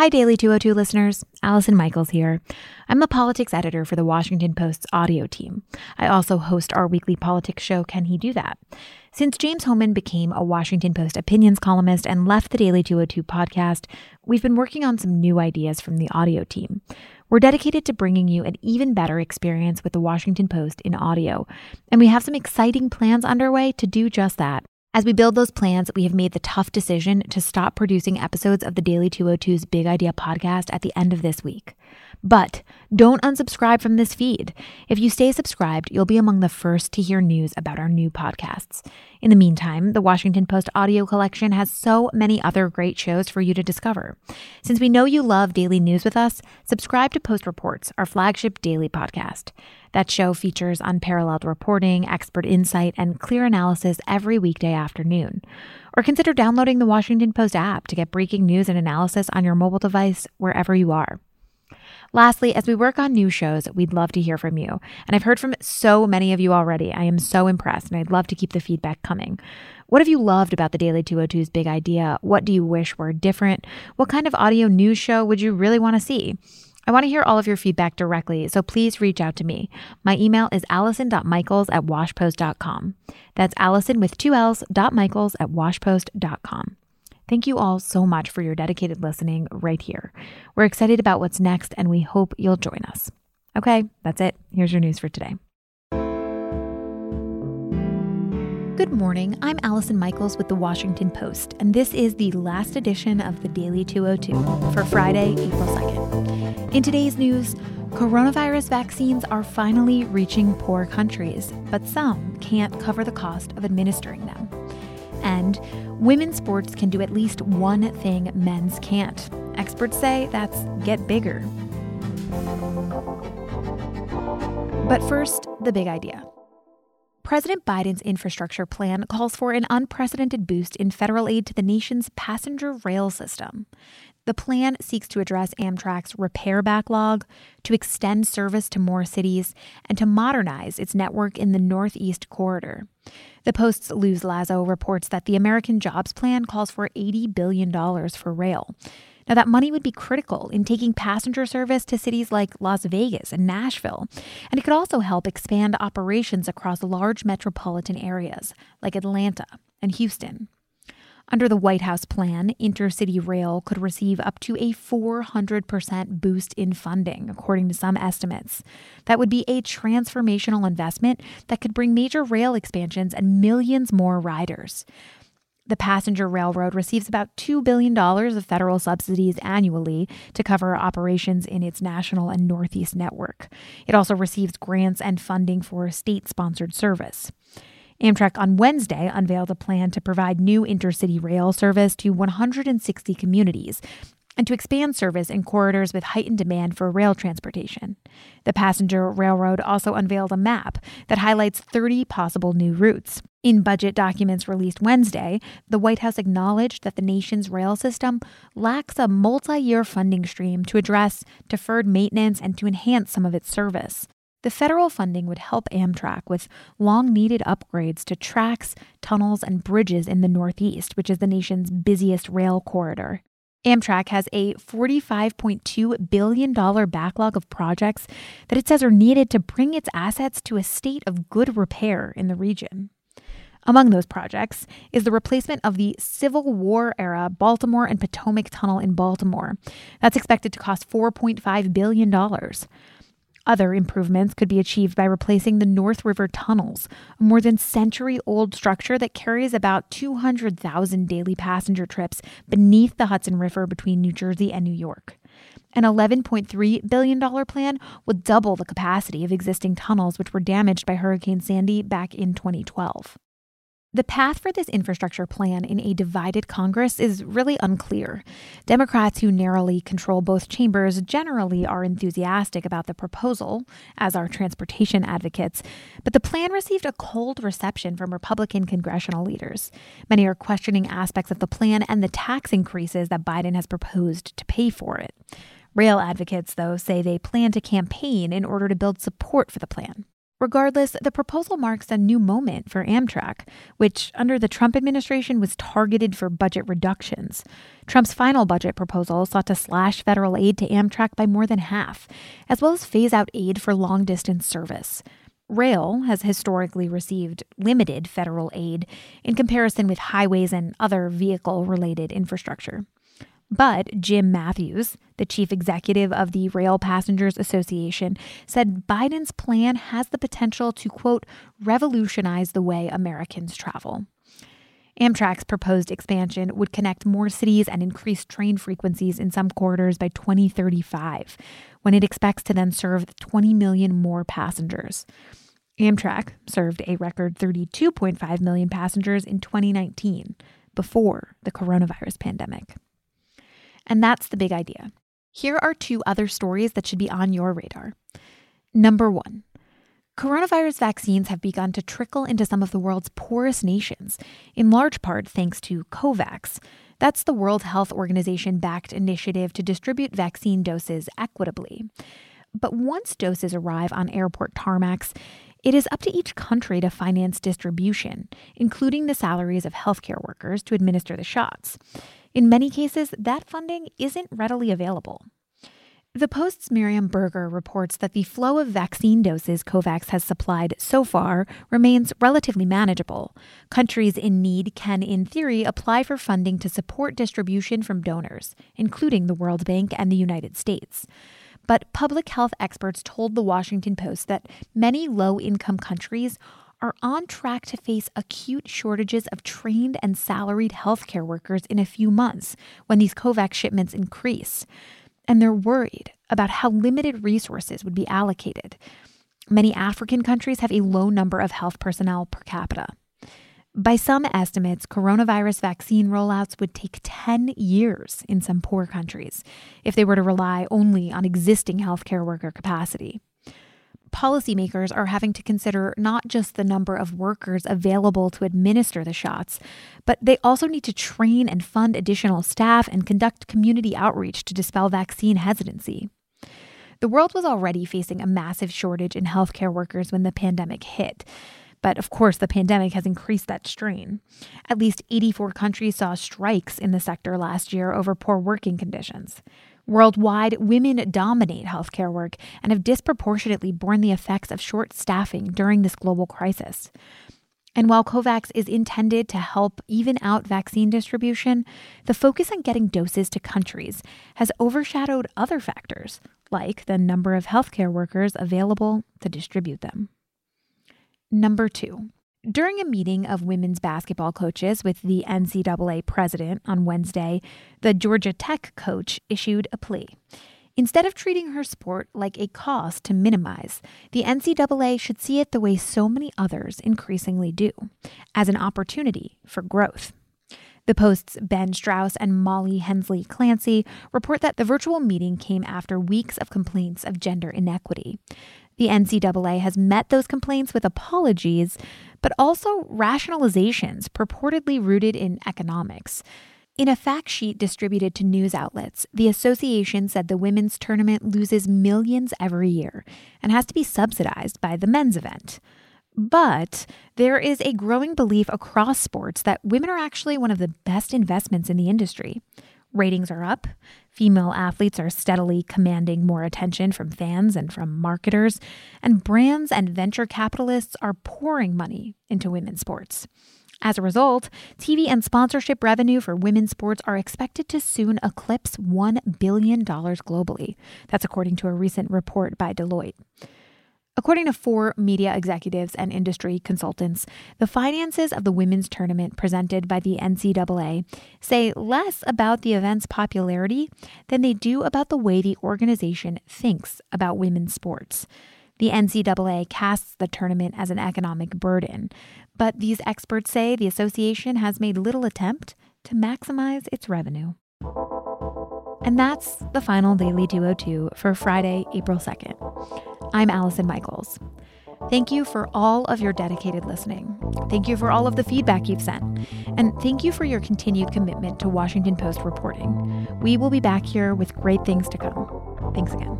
Hi, Daily 202 listeners. Allison Michaels here. I'm the politics editor for the Washington Post's audio team. I also host our weekly politics show, Can He Do That? Since James Hohmann became a Washington Post opinions columnist and left the Daily 202 podcast, we've been working on some new ideas from the audio team. We're dedicated to bringing you an even better experience with the Washington Post in audio, and we have some exciting plans underway to do just that. As we build those plans, we have made the tough decision to stop producing episodes of the Daily 202's Big Idea podcast at the end of this week. But don't unsubscribe from this feed. If you stay subscribed, you'll be among the first to hear news about our new podcasts. In the meantime, the Washington Post audio collection has so many other great shows for you to discover. Since we know you love daily news with us, subscribe to Post Reports, our flagship daily podcast. That show features unparalleled reporting, expert insight, and clear analysis every weekday afternoon. Or consider downloading the Washington Post app to get breaking news and analysis on your mobile device wherever you are. Lastly, as we work on new shows, we'd love to hear from you. And I've heard from so many of you already. I am so impressed, and I'd love to keep the feedback coming. What have you loved about the Daily 202's big idea? What do you wish were different? What kind of audio news show would you really want to see? I want to hear all of your feedback directly, so please reach out to me. My email is allison.michaels at washpost.com. That's allison with two L's dot michaels at washpost.com. Thank you all so much for your dedicated listening right here. We're excited about what's next and we hope you'll join us. Okay, that's it. Here's your news for today. Good morning. I'm Allison Michaels with the Washington Post, and this is the last edition of the Daily 202 for Friday, April 2nd. In today's news, coronavirus vaccines are finally reaching poor countries, but some can't cover the cost of administering them. And women's sports can do at least one thing men's can't. Experts say that's get bigger. But first, the big idea. President Biden's infrastructure plan calls for an unprecedented boost in federal aid to the nation's passenger rail system. The plan seeks to address Amtrak's repair backlog, to extend service to more cities, and to modernize its network in the Northeast Corridor. The Post's Luz Lazo reports that the American Jobs Plan calls for $80 billion for rail. Now, that money would be critical in taking passenger service to cities like Las Vegas and Nashville. And it could also help expand operations across large metropolitan areas like Atlanta and Houston. Under the White House plan, Intercity Rail could receive up to a 400% boost in funding, according to some estimates. That would be a transformational investment that could bring major rail expansions and millions more riders. The passenger railroad receives about $2 billion of federal subsidies annually to cover operations in its national and Northeast network. It also receives grants and funding for state sponsored service. Amtrak on Wednesday unveiled a plan to provide new intercity rail service to 160 communities and to expand service in corridors with heightened demand for rail transportation. The passenger railroad also unveiled a map that highlights 30 possible new routes. In budget documents released Wednesday, the White House acknowledged that the nation's rail system lacks a multi year funding stream to address deferred maintenance and to enhance some of its service. The federal funding would help Amtrak with long needed upgrades to tracks, tunnels, and bridges in the Northeast, which is the nation's busiest rail corridor. Amtrak has a $45.2 billion backlog of projects that it says are needed to bring its assets to a state of good repair in the region. Among those projects is the replacement of the Civil War era Baltimore and Potomac Tunnel in Baltimore. That's expected to cost $4.5 billion. Other improvements could be achieved by replacing the North River tunnels, a more than century old structure that carries about 200,000 daily passenger trips beneath the Hudson River between New Jersey and New York. An $11.3 billion plan would double the capacity of existing tunnels, which were damaged by Hurricane Sandy back in 2012. The path for this infrastructure plan in a divided Congress is really unclear. Democrats who narrowly control both chambers generally are enthusiastic about the proposal, as are transportation advocates, but the plan received a cold reception from Republican congressional leaders. Many are questioning aspects of the plan and the tax increases that Biden has proposed to pay for it. Rail advocates, though, say they plan to campaign in order to build support for the plan. Regardless, the proposal marks a new moment for Amtrak, which under the Trump administration was targeted for budget reductions. Trump's final budget proposal sought to slash federal aid to Amtrak by more than half, as well as phase out aid for long distance service. Rail has historically received limited federal aid in comparison with highways and other vehicle related infrastructure. But Jim Mathews, the chief executive of the Rail Passengers Association, said Biden's plan has the potential to, quote, revolutionize the way Americans travel. Amtrak's proposed expansion would connect more cities and increase train frequencies in some corridors by 2035, when it expects to then serve 20 million more passengers. Amtrak served a record 32.5 million passengers in 2019, before the coronavirus pandemic. And that's the big idea. Here are two other stories that should be on your radar. Number one, coronavirus vaccines have begun to trickle into some of the world's poorest nations, in large part thanks to COVAX. That's the World Health Organization backed initiative to distribute vaccine doses equitably. But once doses arrive on airport tarmacs, it is up to each country to finance distribution, including the salaries of healthcare workers to administer the shots. In many cases, that funding isn't readily available. The Post's Miriam Berger reports that the flow of vaccine doses COVAX has supplied so far remains relatively manageable. Countries in need can, in theory, apply for funding to support distribution from donors, including the World Bank and the United States. But public health experts told the Washington Post that many low income countries are on track to face acute shortages of trained and salaried healthcare workers in a few months when these COVAX shipments increase. And they're worried about how limited resources would be allocated. Many African countries have a low number of health personnel per capita. By some estimates, coronavirus vaccine rollouts would take 10 years in some poor countries if they were to rely only on existing healthcare worker capacity policymakers are having to consider not just the number of workers available to administer the shots, but they also need to train and fund additional staff and conduct community outreach to dispel vaccine hesitancy. The world was already facing a massive shortage in healthcare workers when the pandemic hit. But of course, the pandemic has increased that strain. At least 84 countries saw strikes in the sector last year over poor working conditions. Worldwide, women dominate healthcare work and have disproportionately borne the effects of short staffing during this global crisis. And while COVAX is intended to help even out vaccine distribution, the focus on getting doses to countries has overshadowed other factors, like the number of healthcare workers available to distribute them. Number two, during a meeting of women's basketball coaches with the NCAA president on Wednesday, the Georgia Tech coach issued a plea. Instead of treating her sport like a cost to minimize, the NCAA should see it the way so many others increasingly do as an opportunity for growth. The Post's Ben Strauss and Molly Hensley Clancy report that the virtual meeting came after weeks of complaints of gender inequity. The NCAA has met those complaints with apologies, but also rationalizations purportedly rooted in economics. In a fact sheet distributed to news outlets, the association said the women's tournament loses millions every year and has to be subsidized by the men's event. But there is a growing belief across sports that women are actually one of the best investments in the industry. Ratings are up. Female athletes are steadily commanding more attention from fans and from marketers. And brands and venture capitalists are pouring money into women's sports. As a result, TV and sponsorship revenue for women's sports are expected to soon eclipse $1 billion globally. That's according to a recent report by Deloitte. According to four media executives and industry consultants, the finances of the women's tournament presented by the NCAA say less about the event's popularity than they do about the way the organization thinks about women's sports. The NCAA casts the tournament as an economic burden, but these experts say the association has made little attempt to maximize its revenue. And that's the final Daily 202 for Friday, April 2nd. I'm Allison Michaels. Thank you for all of your dedicated listening. Thank you for all of the feedback you've sent. And thank you for your continued commitment to Washington Post reporting. We will be back here with great things to come. Thanks again.